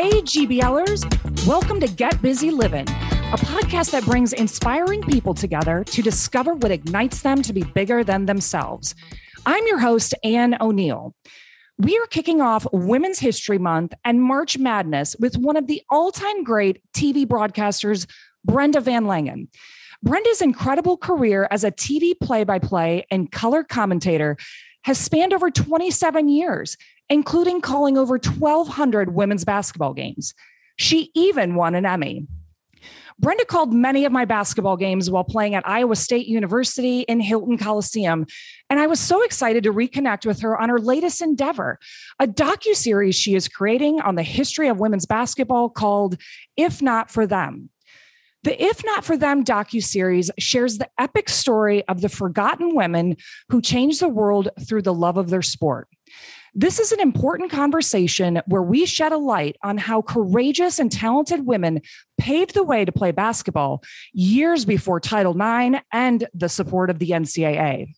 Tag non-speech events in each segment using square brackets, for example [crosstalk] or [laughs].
Hey, GBLers, welcome to Get Busy Living, a podcast that brings inspiring people together to discover what ignites them to be bigger than themselves. I'm your host, Ann O'Neill. We are kicking off Women's History Month and March Madness with one of the all time great TV broadcasters, Brenda VanLengen. Brenda's incredible career as a TV play by play and color commentator has spanned over 27 years, including calling over 1,200 women's basketball games. She even won an Emmy. Brenda called many of my basketball games while playing at Iowa State University in Hilton Coliseum, and I was so excited to reconnect with her on her latest endeavor, a docu-series she is creating on the history of women's basketball called If Not for Them. The If Not For Them docu-series shares the epic story of the forgotten women who changed the world through the love of their sport. This is an important conversation where we shed a light on how courageous and talented women paved the way to play basketball years before Title IX and the support of the NCAA.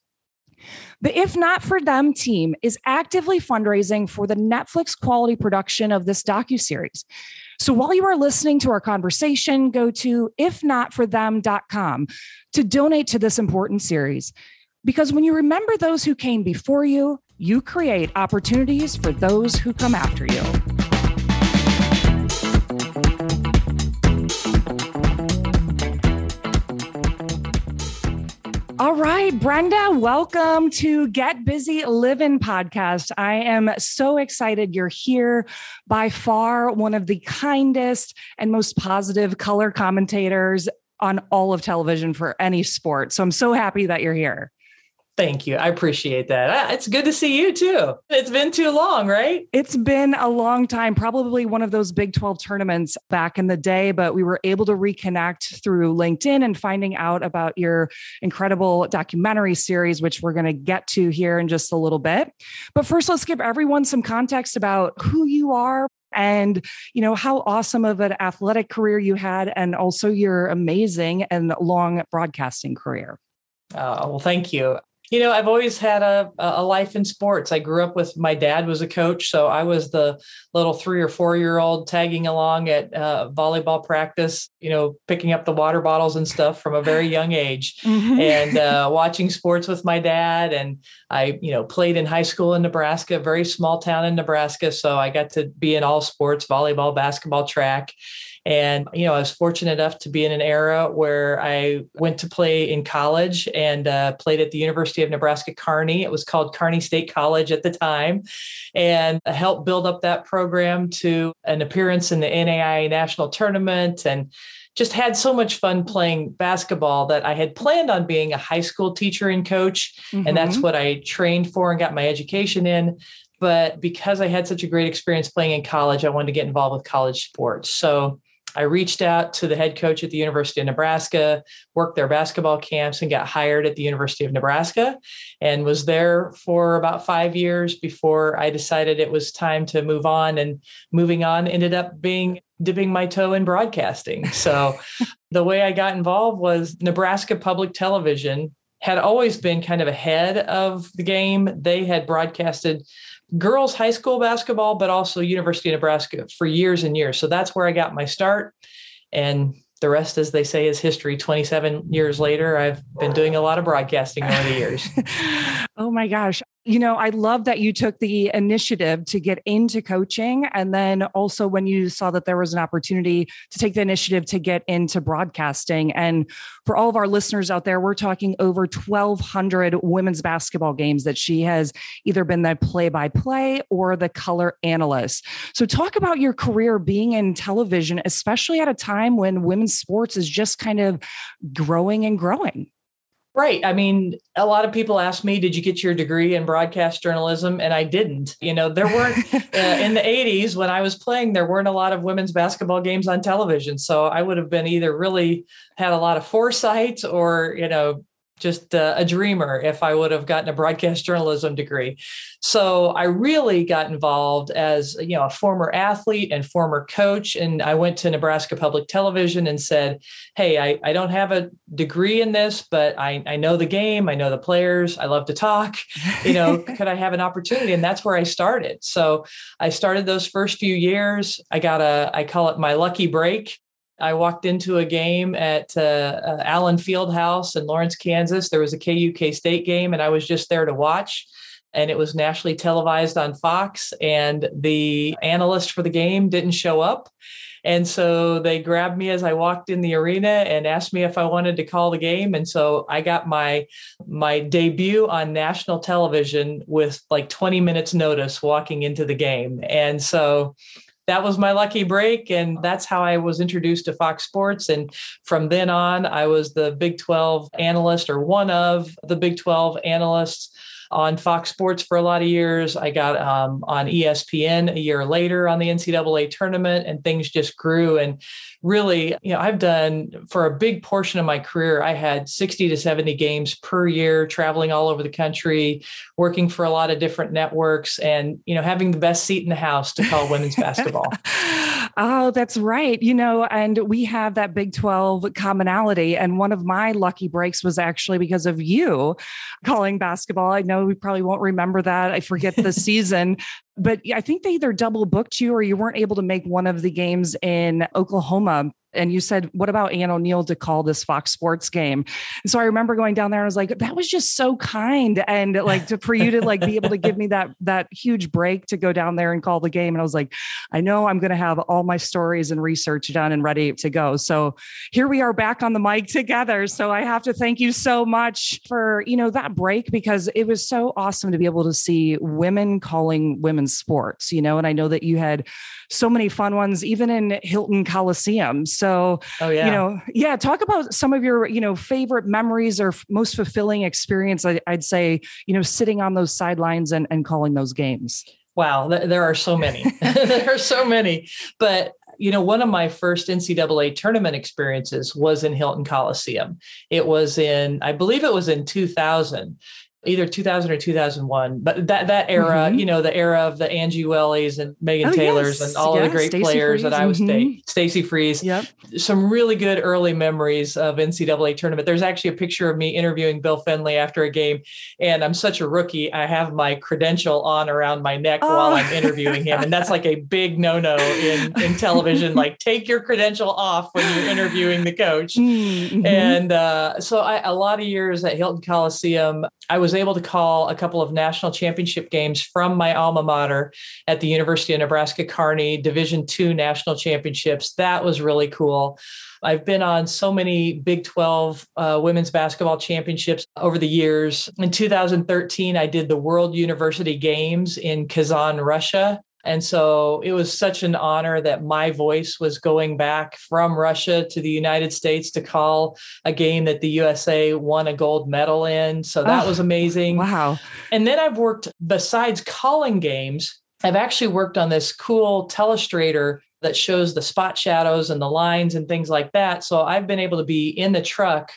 The If Not For Them team is actively fundraising for the Netflix quality production of this docu-series. So while you are listening to our conversation, go to ifnotforthem.com to donate to this important series. Because when you remember those who came before you, you create opportunities for those who come after you. All right, Brenda, welcome to Get Busy Living podcast. I am so excited you're here. By far, one of the kindest and most positive color commentators on all of television for any sport. So I'm so happy that you're here. Thank you. I appreciate that. It's good to see you too. It's been too long, right? It's been a long time, probably one of those Big 12 tournaments back in the day, but we were able to reconnect through LinkedIn and finding out about your incredible documentary series, which we're going to get to here in just a little bit. But first, let's give everyone some context about who you are, and you know how awesome of an athletic career you had and also your amazing and long broadcasting career uh, well thank you you know, I've always had a, a life in sports. I grew up with my dad was a coach, so I was the little three or four year old tagging along at uh, volleyball practice. You know, picking up the water bottles and stuff from a very young age, [laughs] mm-hmm. and uh, [laughs] watching sports with my dad. And I, you know, played in high school in Nebraska, very small town in Nebraska, so I got to be in all sports: volleyball, basketball, track. And, you know, I was fortunate enough to be in an era where I went to play in college and uh, played at the University of Nebraska Kearney. It was called Kearney State College at the time, and helped build up that program to an appearance in the NAIA national tournament and just had so much fun playing basketball that I had planned on being a high school teacher and coach. Mm-hmm. And that's mm-hmm. what I trained for and got my education in. But because I had such a great experience playing in college, I wanted to get involved with college sports. So I reached out to the head coach at the University of Nebraska, worked their basketball camps, and got hired at the University of Nebraska and was there for about five years before I decided it was time to move on. And moving on ended up being dipping my toe in broadcasting. So [laughs] the way I got involved was Nebraska Public Television had always been kind of ahead of the game. They had broadcasted girls high school basketball, but also University of Nebraska for years and years. So that's where I got my start. And the rest, as they say, is history. 27 years later, I've been doing a lot of broadcasting over the years. [laughs] oh my gosh. You know, I love that you took the initiative to get into coaching. And then also when you saw that there was an opportunity to take the initiative to get into broadcasting. And for all of our listeners out there, we're talking over 1,200 women's basketball games that she has either been the play by play or the color analyst. So, talk about your career being in television, especially at a time when women's sports is just kind of growing and growing. Right. I mean, a lot of people ask me, did you get your degree in broadcast journalism? And I didn't. You know, there weren't [laughs] uh, in the 80s when I was playing, there weren't a lot of women's basketball games on television. So I would have been either really had a lot of foresight or, you know, just uh, a dreamer if I would have gotten a broadcast journalism degree. So I really got involved as you know a former athlete and former coach, and I went to Nebraska Public Television and said, "Hey, I, I don't have a degree in this, but I, I know the game, I know the players, I love to talk. You know, [laughs] could I have an opportunity?" And that's where I started. So I started those first few years. I got a I call it my lucky break I walked into a game at uh, uh, Allen Fieldhouse in Lawrence, Kansas. There was a KU-K-State game, and I was just there to watch. And it was nationally televised on Fox, and the analyst for the game didn't show up. And so they grabbed me as I walked in the arena and asked me if I wanted to call the game. And so I got my my debut on national television with like 20 minutes notice walking into the game. And so that was my lucky break. And that's how I was introduced to Fox Sports. And from then on, I was the Big 12 analyst or one of the Big 12 analysts on Fox Sports for a lot of years. I got um, on ESPN a year later on the NCAA tournament, and things just grew. And really, you know, I've done for a big portion of my career, I had 60 to 70 games per year, traveling all over the country, working for a lot of different networks, and, you know, having the best seat in the house to call women's [laughs] basketball. Oh, that's right. You know, and we have that Big 12 commonality. And one of my lucky breaks was actually because of you calling basketball. I know we probably won't remember that. I forget the [laughs] season, but I think they either double booked you or you weren't able to make one of the games in Oklahoma and you said, What about Ann O'Neill to call this Fox Sports game? And so I remember going down there and I was like, that was just so kind. And like to, for you to like be able to give me that that huge break to go down there and call the game. And I was like, I know I'm gonna have all my stories and research done and ready to go. So here we are back on the mic together. So I have to thank you so much for, you know, that break because it was so awesome to be able to see women calling women's sports, you know, and I know that you had so many fun ones, even in Hilton Coliseum. So, oh, yeah. you know, yeah, talk about some of your, you know, favorite memories or most fulfilling experience. I, would say, you know, sitting on those sidelines and, and calling those games. Wow, there are so many. [laughs] [laughs] there are so many. But you know, one of my first NCAA tournament experiences was in Hilton Coliseum. It was in, I believe it was in 2000 either 2000 or 2001 but that that era mm-hmm. you know the era of the Angie Welles and megan oh, taylors yes. and all of the great Stacy players Frese. at iowa mm-hmm. state Stacy Frese yep. some really good early memories of ncaa tournament there's actually a picture of me interviewing Bill Fennelly after a game and i'm such a rookie i have my credential on around my neck oh. while i'm interviewing him and that's like a big no-no in, in television like take your credential off when you're interviewing the coach mm-hmm. and uh, so I, a lot of years at hilton coliseum I was able to call a couple of national championship games from my alma mater at the University of Nebraska Kearney Division II national championships. That was really cool. I've been on so many Big 12 uh, women's basketball championships over the years. In 2013, I did the World University Games in Kazan, Russia. And so it was such an honor that my voice was going back from Russia to the United States to call a game that the USA won a gold medal in. So that oh, was amazing. Wow. And then I've worked, besides calling games, I've actually worked on this cool telestrator that shows the spot shadows and the lines and things like that. So I've been able to be in the truck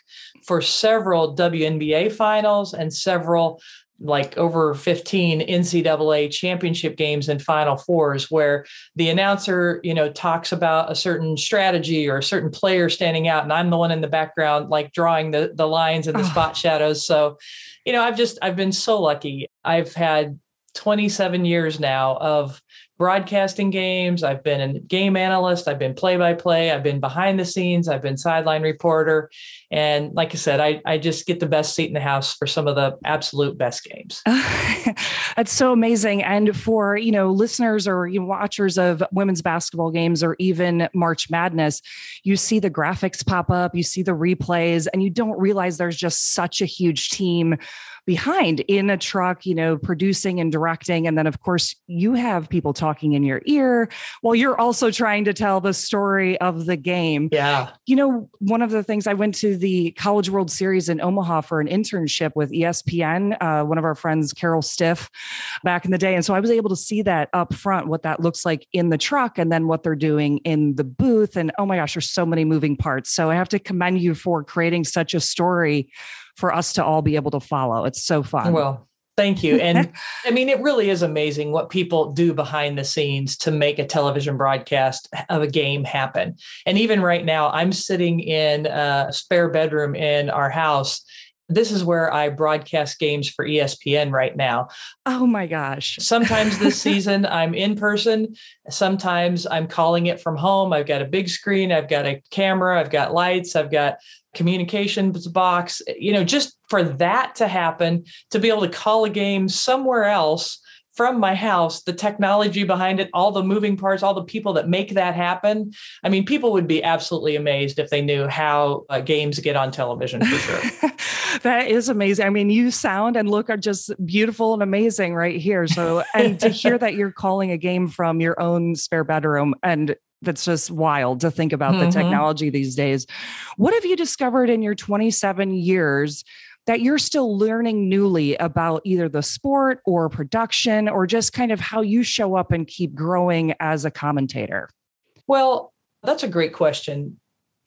for several WNBA finals and several like over 15 NCAA championship games and final fours where the announcer, you know, talks about a certain strategy or a certain player standing out. And I'm the one in the background, like drawing the, the lines and the oh. spot shadows. So, you know, I've just, I've been so lucky. I've had 27 years now of broadcasting games. I've been a game analyst. I've been play by play. I've been behind the scenes. I've been sideline reporter. And like I said, I, I just get the best seat in the house for some of the absolute best games. [laughs] That's so amazing. And for, you know, listeners or you know, watchers of women's basketball games or even March Madness, you see the graphics pop up, you see the replays, and you don't realize there's just such a huge team behind in a truck, you know, producing and directing. And then, of course, you have people talking in your ear while you're also trying to tell the story of the game. Yeah. You know, one of the things I went to the College World Series in Omaha for an internship with ESPN, uh, one of our friends, Carol Stiff, back in the day. And so I was able to see that up front, what that looks like in the truck and then what they're doing in the booth. And oh my gosh, there's so many moving parts. So I have to commend you for creating such a story for us to all be able to follow. It's so fun. Well, Thank you. And [laughs] I mean, it really is amazing what people do behind the scenes to make a television broadcast of a game happen. And even right now, I'm sitting in a spare bedroom in our house. This is where I broadcast games for ESPN right now. Oh my gosh. Sometimes this [laughs] season I'm in person. Sometimes I'm calling it from home. I've got a big screen, I've got a camera, I've got lights, I've got communications box, you know, just for that to happen, to be able to call a game somewhere else from my house, the technology behind it, all the moving parts, all the people that make that happen. I mean, people would be absolutely amazed if they knew how uh, games get on television for sure. [laughs] that is amazing. I mean, you sound and look are just beautiful and amazing right here. So, and to hear [laughs] that you're calling a game from your own spare bedroom and that's just wild to think about mm-hmm. the technology these days. What have you discovered in your 27 years that you're still learning newly about either the sport or production or just kind of how you show up and keep growing as a commentator? Well, that's a great question.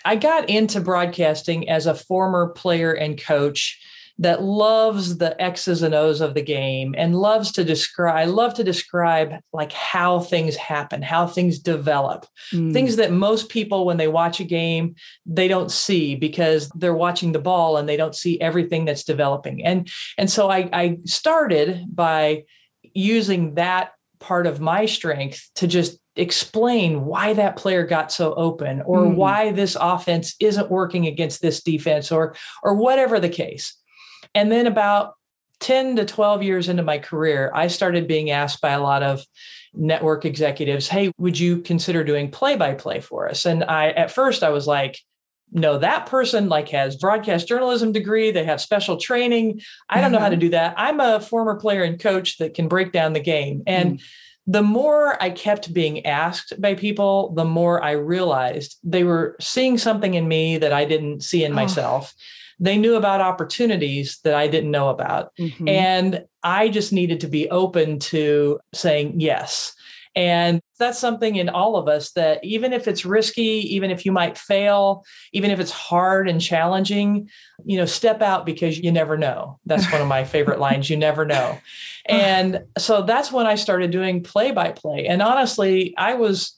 I got into broadcasting as a former player and coach that loves the X's and O's of the game and loves to describe, I love to describe like how things happen, how things develop, mm. things that most people, when they watch a game, they don't see because they're watching the ball and they don't see everything that's developing. And, and so I, I started by using that part of my strength to just explain why that player got so open or mm. why this offense isn't working against this defense or or whatever the case and then about 10 to 12 years into my career, I started being asked by a lot of network executives, "Hey, would you consider doing play-by-play for us?" And I at first I was like, no, that person like has broadcast journalism degree, they have special training. I don't know how to mm-hmm. do that. I'm a former player and coach that can break down the game. And mm. The more I kept being asked by people, the more I realized they were seeing something in me that I didn't see in oh. myself they knew about opportunities that I didn't know about. Mm-hmm. And I just needed to be open to saying yes. And that's something in all of us that even if it's risky, even if you might fail, even if it's hard and challenging, you know, step out because you never know. That's one of my favorite [laughs] lines. You never know. And so that's when I started doing play by play. And honestly, I was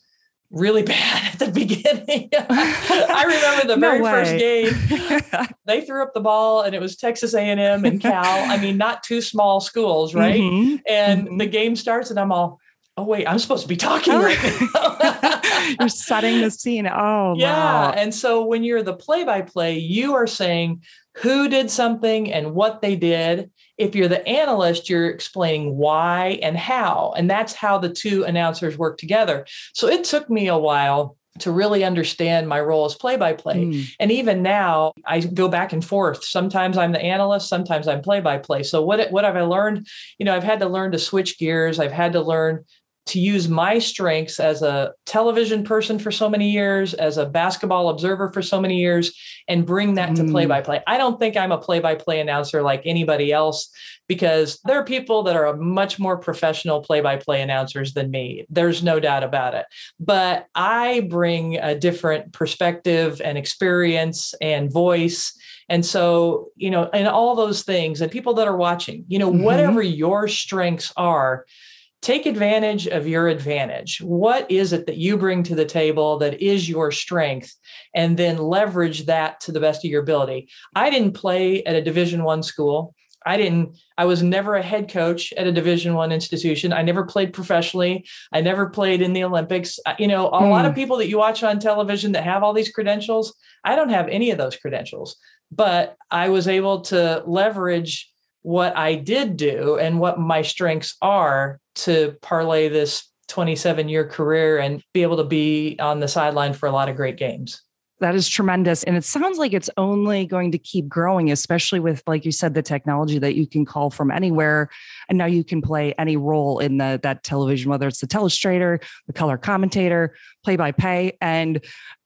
really [laughs] bad at the beginning. I remember the no very way. first game. [laughs] they threw up the ball and it was Texas A&M and Cal. I mean, not two small schools, right? Mm-hmm. And mm-hmm. the game starts and I'm all, oh wait, I'm supposed to be talking oh. right [laughs] now. you're setting the scene. Oh, yeah. Wow. And so when you're the play-by-play, you are saying who did something and what they did if you're the analyst, you're explaining why and how. And that's how the two announcers work together. So it took me a while to really understand my role as play by play. And even now, I go back and forth. Sometimes I'm the analyst, sometimes I'm play by play. So what what have I learned? You know, I've had to learn to switch gears. I've had to learn to use my strengths as a television person for so many years, as a basketball observer for so many years, and bring that to play by play. I don't think I'm a play by play announcer like anybody else because there are people that are much more professional play by play announcers than me. There's no doubt about it. But I bring a different perspective and experience and voice. And so, you know, and all those things, and people that are watching, you know, mm-hmm. whatever your strengths are, take advantage of your advantage. What is it that you bring to the table that is your strength? And then leverage that to the best of your ability. I didn't play at a division 1 school. I didn't i was never a head coach at a division 1 institution. I never played professionally. I never played in the olympics. You know a lot of hmm. people that you watch on television that have all these credentials i don't have any of those credentials. But i was able to leverage what I did do and what my strengths are to parlay this 27 year career and be able to be on the sideline for a lot of great games. That is tremendous. And it sounds like it's only going to keep growing, especially with, like you said, the technology that you can call from anywhere. And now you can play any role in the that television, whether it's the telestrator, the color commentator, play by pay. And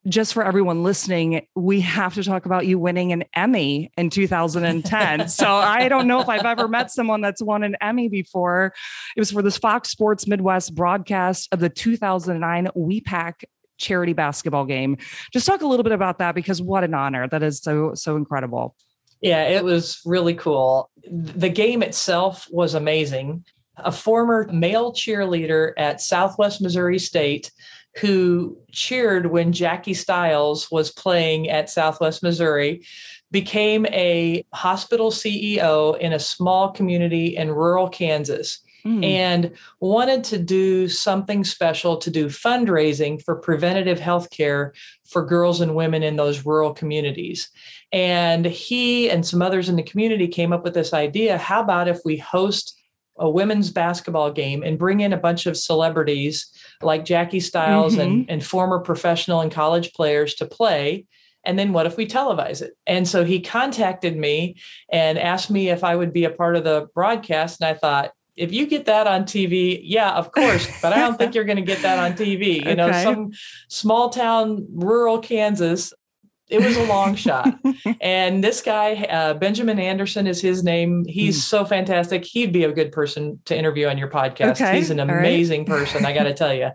just for everyone listening, we have to talk about you winning an Emmy in 2010. [laughs] so I don't know if I've ever met someone that's won an Emmy before. It was for this Fox Sports Midwest broadcast of the 2009 WEPAC charity basketball game. Just talk a little bit about that because what an honor. That is so, so incredible. Yeah, it was really cool. The game itself was amazing. A former male cheerleader at Southwest Missouri State who cheered when Jackie Stiles was playing at Southwest Missouri became a hospital CEO in a small community in rural Kansas. Mm. And wanted to do something special to do fundraising for preventative health care for girls and women in those rural communities. And he and some others in the community came up with this idea how about if we host a women's basketball game and bring in a bunch of celebrities like Jackie Stiles mm-hmm. and, and former professional and college players to play? and then what if we televise it and so he contacted me and asked me if i would be a part of the broadcast and i thought if you get that on TV, yeah, of course, but I don't think [laughs] you're going to get that on TV. You okay. know, some small town, rural Kansas, it was a long shot. [laughs] And this guy, uh, Benjamin Anderson is his name. He's mm. so fantastic. He'd be a good person to interview on your podcast. Okay. He's an amazing right. person, I got to [laughs] tell you.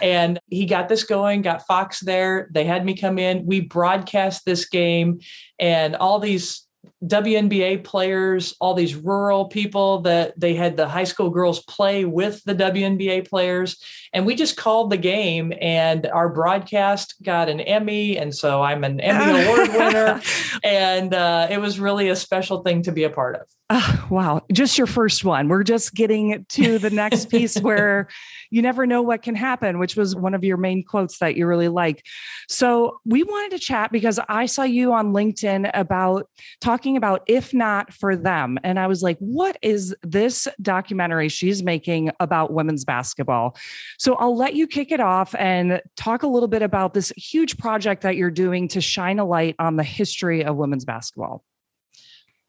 And he got this going, got Fox there. They had me come in. We broadcast this game, and all these WNBA players, all these rural people that they had the high school girls play with the WNBA players. And we just called the game, and our broadcast got an Emmy. And so I'm an Emmy [laughs] Award winner. And uh, it was really a special thing to be a part of. Uh, wow. Just your first one. We're just getting to the next piece [laughs] where you never know what can happen, which was one of your main quotes that you really like. So we wanted to chat because I saw you on LinkedIn about talking about if not for them. And I was like, what is this documentary she's making about women's basketball? So I'll let you kick it off and talk a little bit about this huge project that you're doing to shine a light on the history of women's basketball.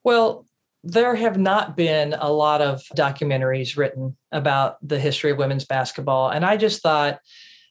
Well, there have not been a lot of documentaries written about the history of women's basketball. And I just thought,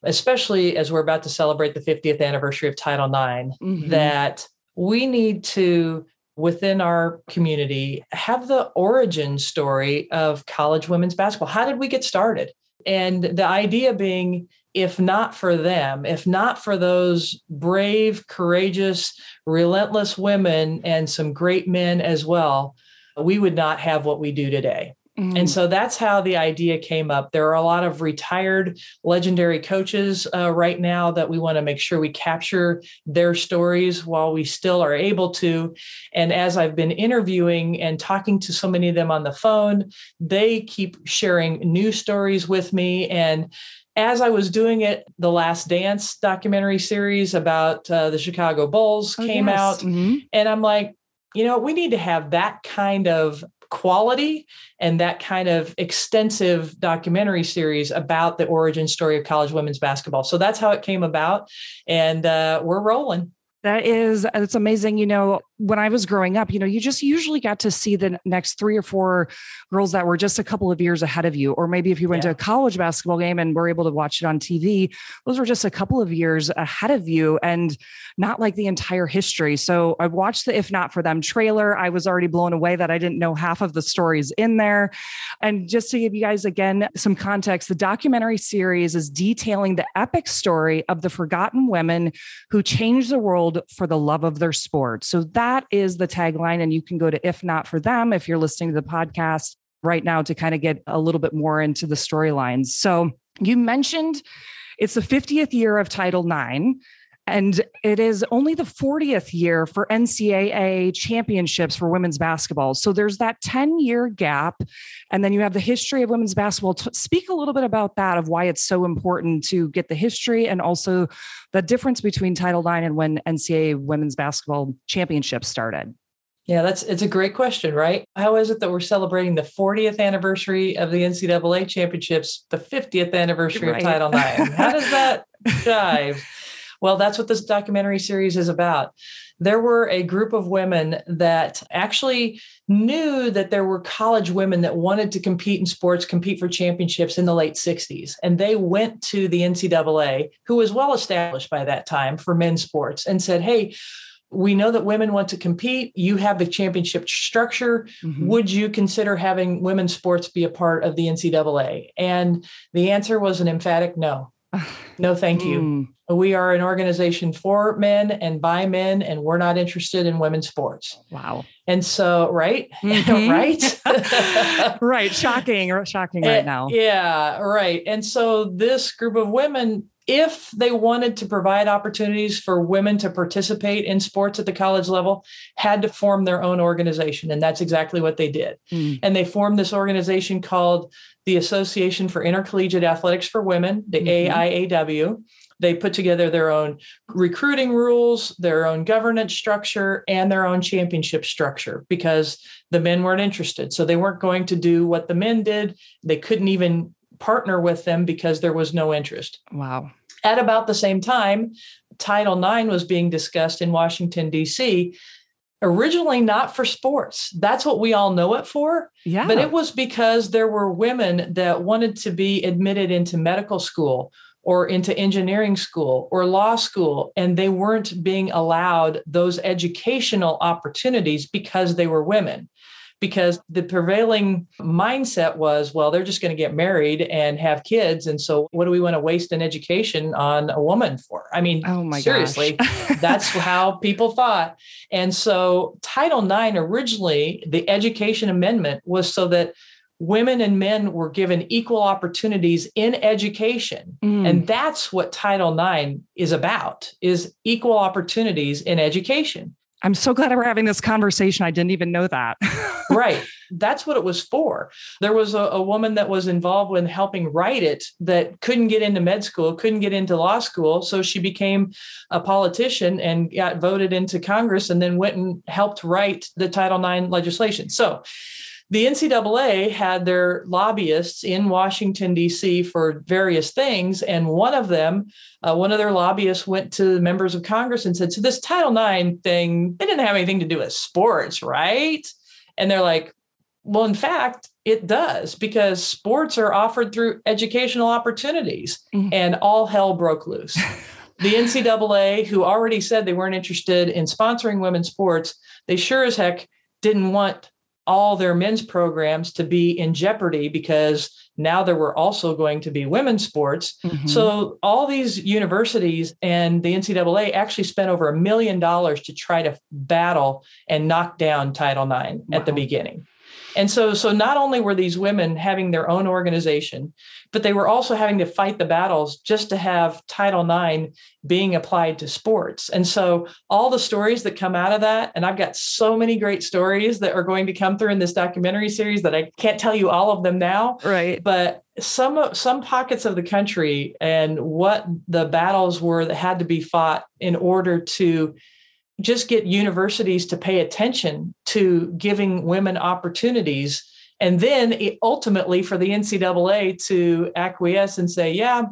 especially as we're about to celebrate the 50th anniversary of Title IX, mm-hmm. that we need to, within our community, have the origin story of college women's basketball. How did we get started? And the idea being, if not for them, if not for those brave, courageous, relentless women and some great men as well, we would not have what we do today. Mm-hmm. And so that's how the idea came up. There are a lot of retired legendary coaches uh, right now that we want to make sure we capture their stories while we still are able to. And as I've been interviewing and talking to so many of them on the phone, they keep sharing new stories with me. And as I was doing it, the Last Dance documentary series about uh, the Chicago Bulls oh, came yes. out. Mm-hmm. And I'm like, you know, we need to have that kind of quality and that kind of extensive documentary series about the origin story of college women's basketball. So that's how it came about. And uh, we're rolling. That is, it's amazing. You know, when I was growing up, you know, you just usually got to see the next three or four girls that were just a couple of years ahead of you. Or maybe if you went yeah. to a college basketball game and were able to watch it on TV, those were just a couple of years ahead of you and not like the entire history. So I watched the If Not For Them trailer. I was already blown away that I didn't know half of the stories in there. And just to give you guys again some context, the documentary series is detailing the epic story of the forgotten women who changed the world for the love of their sport. So that that is the tagline. And you can go to If Not For Them if you're listening to the podcast right now to kind of get a little bit more into the storylines. So you mentioned it's the 50th year of Title IX. And it is only the 40th year for NCAA championships for women's basketball. So there's that 10 year gap. And then you have the history of women's basketball. Speak a little bit about that, of why it's so important to get the history and also the difference between Title IX and when NCAA women's basketball championships started. Yeah, that's it's a great question, right? How is it that we're celebrating the 40th anniversary of the NCAA championships, the 50th anniversary right. of Title IX? How does that [laughs] jive? Well, that's what this documentary series is about. There were a group of women that actually knew that there were college women that wanted to compete in sports, compete for championships in the late 60s. And they went to the NCAA, who was well established by that time for men's sports, and said, Hey, we know that women want to compete. You have the championship structure. Mm-hmm. Would you consider having women's sports be a part of the NCAA? And the answer was an emphatic no. [laughs] No, thank you. Mm. We are an organization for men and by men, and we're not interested in women's sports. Wow. And so, right? [laughs] Mm-hmm. right? [laughs] [laughs] right. Shocking. Shocking right now. Yeah, right. And so, this group of women, if they wanted to provide opportunities for women to participate in sports at the college level, had to form their own organization. And that's exactly what they did. Mm. And they formed this organization called the Association for Intercollegiate Athletics for Women, the mm-hmm. AIAW. They put together their own recruiting rules, their own governance structure, and their own championship structure because the men weren't interested. So they weren't going to do what the men did. They couldn't even partner with them because there was no interest. Wow. At about the same time, Title IX was being discussed in Washington, D.C originally not for sports. That's what we all know it for. Yeah. But it was because there were women that wanted to be admitted into medical school or into engineering school or law school, and they weren't being allowed those educational opportunities because they were women because the prevailing mindset was, well, they're just going to get married and have kids. And so what do we want to waste an education on a woman for? I mean, oh my seriously, [laughs] that's how people thought. And so Title IX originally, the education amendment was so that women and men were given equal opportunities in education mm. and that's what title ix is about is equal opportunities in education I'm so glad we're having this conversation. I didn't even know that. [laughs] right. That's what it was for. There was a, a, woman that was involved in helping write it that couldn't get into med school, couldn't get into law school. So she became a politician and got voted into Congress and then went and helped write the Title IX legislation. So the NCAA had their lobbyists in Washington, D.C. for various things. And one of them, uh, one of their lobbyists went to the members of Congress and said, So this Title IX thing, it didn't have anything to do with sports, right? And they're like, Well, in fact, it does because sports are offered through educational opportunities. Mm-hmm. And all hell broke loose. [laughs] the NCAA, who already said they weren't interested in sponsoring women's sports, they sure as heck didn't want all their men's programs to be in jeopardy because now there were also going to be women's sports. Mm-hmm. So all these universities and the NCAA actually spent over a million dollars to try to battle and knock down Title IX wow. at the beginning. And so, so not only were these women having their own organization, but they were also having to fight the battles just to have Title IX being applied to sports. And so, all the stories that come out of that, and I've got so many great stories that are going to come through in this documentary series that I can't tell you all of them now. Right. But some some pockets of the country and what the battles were that had to be fought in order to just get universities to pay attention to giving women opportunities. And then ultimately for the NCAA to acquiesce and say, yeah,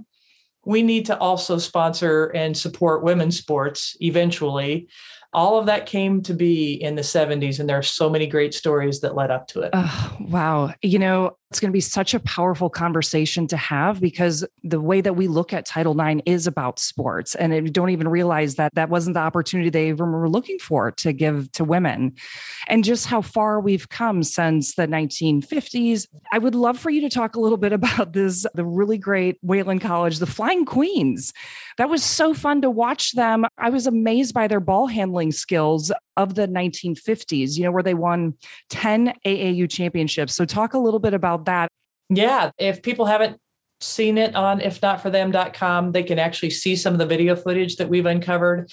we need to also sponsor and support women's sports eventually all of that came to be in the 70s and there are so many great stories that led up to it oh, wow you know it's going to be such a powerful conversation to have because the way that we look at title ix is about sports. And we don't even realize that that wasn't the opportunity they were looking for to give to women. And just how far we've come since the 1950s i would love for you to talk a little bit about this the really great wayland college the flying queens. That was so fun to watch them. I was amazed by their ball handling skills of the 1950s, you know, where they won 10 AAU championships. So, talk a little bit about that. Yeah. If people haven't seen it on ifnotforthem.com, they can actually see some of the video footage that we've uncovered.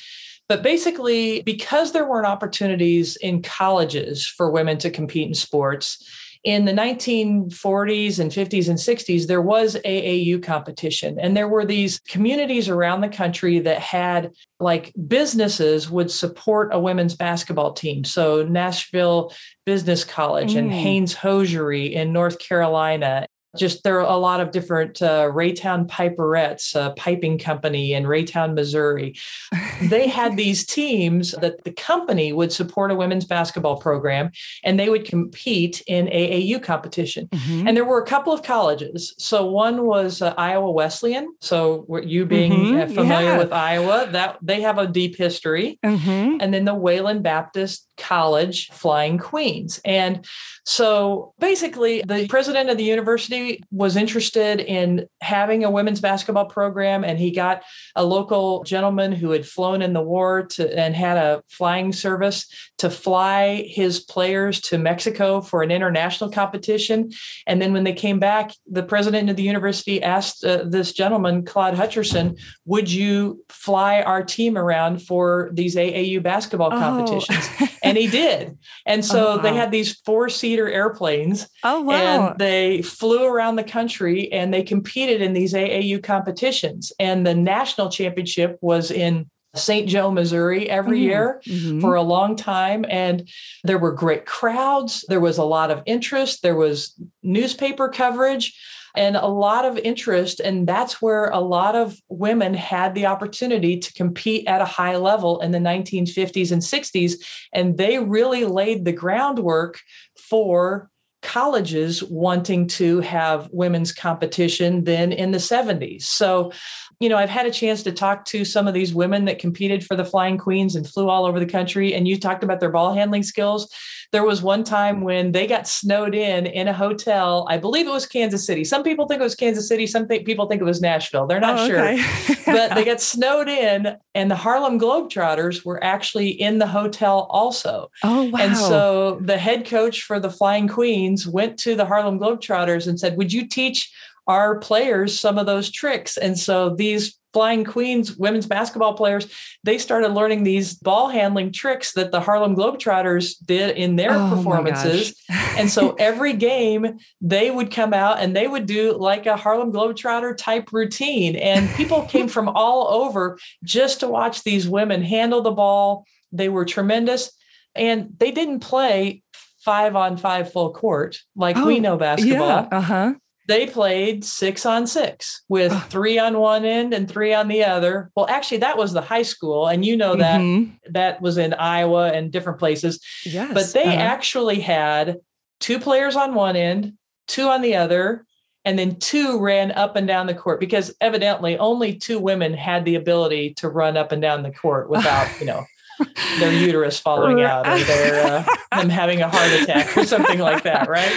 But basically, because there weren't opportunities in colleges for women to compete in sports, in the 1940s and 50s and 60s, there was AAU competition. And there were these communities around the country that had like businesses would support a women's basketball team. So Nashville Business College mm. and Hanes Hosiery in North Carolina just there are a lot of different uh, Raytown Piperettes, a piping company in Raytown, Missouri. [laughs] they had these teams that the company would support a women's basketball program and they would compete in AAU competition. Mm-hmm. And there were a couple of colleges. So one was uh, Iowa Wesleyan. So you being mm-hmm. Uh, familiar yeah. with Iowa, that they have a deep history. Mm-hmm. And then the Wayland Baptist College Flying Queens. And so basically the president of the university was interested in having a women's basketball program, and he got a local gentleman who had flown in the war to and had a flying service to fly his players to Mexico for an international competition. And then when they came back, the president of the university asked uh, this gentleman, Claude Hutcherson, "Would you fly our team around for these AAU basketball oh. competitions?" and he did. And [laughs] so oh, wow. they had these four seater airplanes. Oh, wow. And they flew around the country and they competed in these AAU competitions. And the national championship was in St. Joe, Missouri every mm-hmm. year mm-hmm. for a long time. And there were great crowds. There was a lot of interest. There was newspaper coverage and a lot of interest. And that's where a lot of women had the opportunity to compete at a high level in the 1950s and 60s. And they really laid the groundwork for colleges wanting to have women's competition then in the 70s. So you know, I've had a chance to talk to some of these women that competed for the Flying Queens and flew all over the country. And you talked about their ball handling skills. There was one time when they got snowed in in a hotel. I believe it was Kansas City. Some people think it was Kansas City. Some th- people think it was Nashville. They're not oh, okay. sure. [laughs] but they got snowed in, and the Harlem Globetrotters were actually in the hotel also. Oh, wow. And so the head coach for the Flying Queens went to the Harlem Globetrotters and said, Would you teach our players some of those tricks. And so these Flying Queens women's basketball players, they started learning these ball handling tricks that the Harlem Globetrotters did in their oh performances. and so [laughs] every game, they would come out and they would do like a Harlem Globetrotter type routine. And people [laughs] came from all over just to watch these women handle the ball. They were tremendous. And they didn't play five on five full court like oh, we know basketball. Yeah, uh-huh they played six on six with three on one end and three on the other. Well, actually, that was the high school, and you know that mm-hmm. that was in Iowa and different places. Yes, but they uh-huh. actually had two players on one end, two on the other, and then two ran up and down the court because evidently only two women had the ability to run up and down the court without, [laughs] you know [laughs] their uterus falling out or their uh, [laughs] them having a heart attack or something like that, right?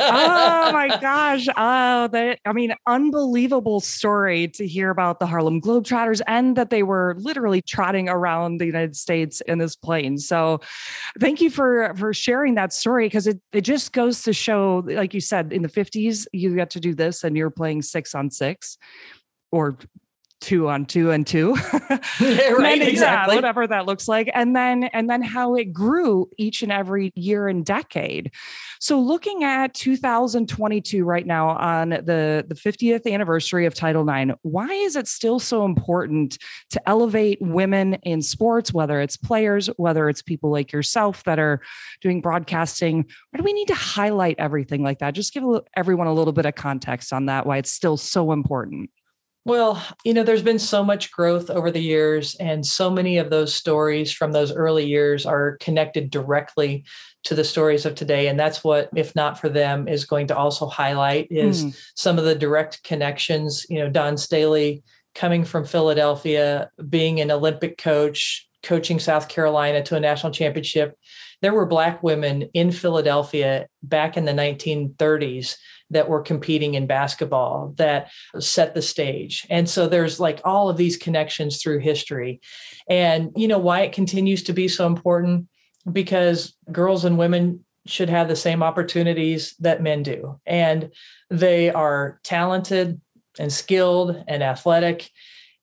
oh [laughs] my gosh! Oh, that I mean, unbelievable story to hear about the Harlem Globetrotters and that they were literally trotting around the United States in this plane. So, thank you for for sharing that story because it it just goes to show, like you said, in the fifties you got to do this and you're playing six on six or two on two and two. [laughs] Right exactly yeah, whatever that looks like. And then and then how it grew each and every year and decade. So looking at 2022 right now on the the 50th anniversary of title ix why is it still so important to elevate women in sports whether it's players whether it's people like yourself that are doing broadcasting? Why do we need to highlight everything like that? Just give everyone a little bit of context on that why it's still so important well, you know, there's been so much growth over the years, and so many of those stories from those early years are connected directly to the stories of today. And that's what, if not for them, is going to also highlight is mm. some of the direct connections. You know, Dawn Staley coming from Philadelphia, being an Olympic coach, coaching South Carolina to a national championship. There were Black women in Philadelphia back in the 1930s that were competing in basketball that set the stage. And so there's like all of these connections through history. And you know why it continues to be so important? Because girls and women should have the same opportunities that men do. And they are talented and skilled and athletic.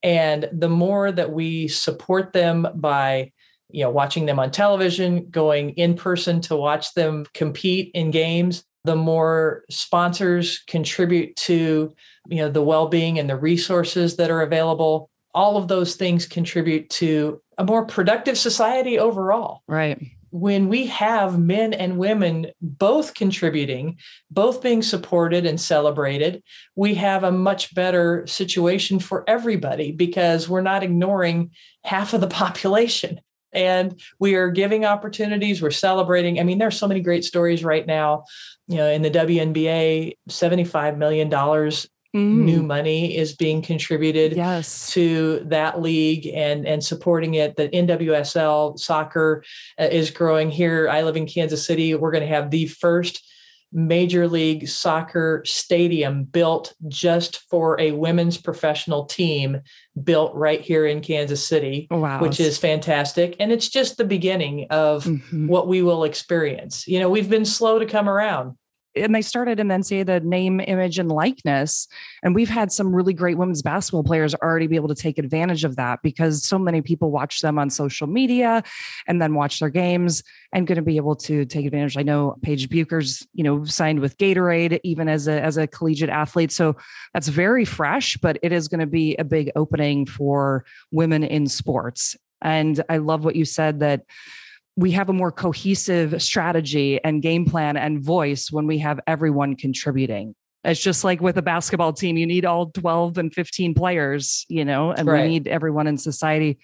And the more that we support them by you know watching them on television going in person to watch them compete in games the more sponsors contribute to you know the well-being and the resources that are available all of those things contribute to a more productive society overall. Right. When we have men and women both contributing, both being supported and celebrated, we have a much better situation for everybody because we're not ignoring half of the [laughs] population and we are giving opportunities. We're celebrating. I mean there's so many great stories right now you know in the WNBA 75 million dollars Mm. new money is being contributed yes. to that league and and supporting it. The NWSL soccer uh, is growing here. I live in Kansas City. We're going to have the first major league soccer stadium built just for a women's professional team built right here in Kansas City, wow. which is fantastic. And it's just the beginning of mm-hmm. what we will experience. You know, we've been slow to come around and they started and then say the name, image, and likeness. And we've had some really great women's basketball players already be able to take advantage of that because so many people watch them on social media and then watch their games and going to be able to take advantage. I know Paige Bueckers, you know, signed with Gatorade even as a as a collegiate athlete. So that's very fresh, but it is going to be a big opening for women in sports. And I love what you said that we have a more cohesive strategy and game plan and voice when we have everyone contributing. It's just like with a basketball team, you need all 12 and 15 players, you know, and right. we need everyone in society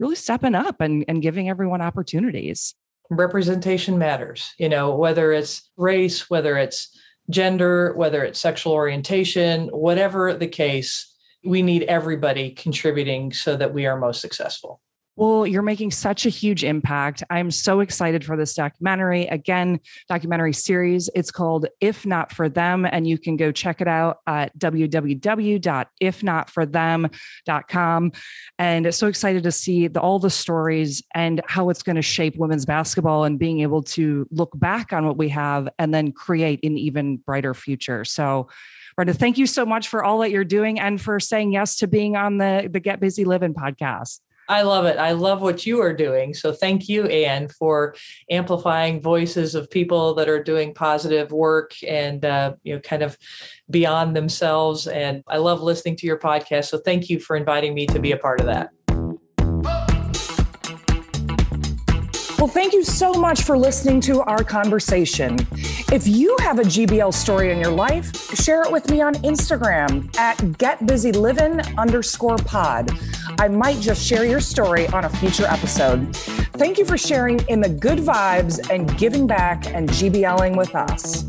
really stepping up and, and giving everyone opportunities. Representation matters, you know, whether it's race, whether it's gender, whether it's sexual orientation, whatever the case, we need everybody contributing so that we are most successful. Well, you're making such a huge impact. I'm so excited for this documentary. Again, documentary series. It's called If Not For Them, and you can go check it out at www.ifnotforthem.com. And so excited to see the, all the stories and how it's going to shape women's basketball and being able to look back on what we have and then create an even brighter future. So, Brenda, thank you so much for all that you're doing and for saying yes to being on the, the Get Busy Living podcast. I love it. I love what you are doing. So thank you, Anne, for amplifying voices of people that are doing positive work and uh, you know kind of beyond themselves. And I love listening to your podcast. So thank you for inviting me to be a part of that. Well, thank you so much for listening to our conversation. If you have a GBL story in your life, share it with me on Instagram at getbusyliving underscore pod. I might just share your story on a future episode. Thank you for sharing in the good vibes and giving back and GBLing with us.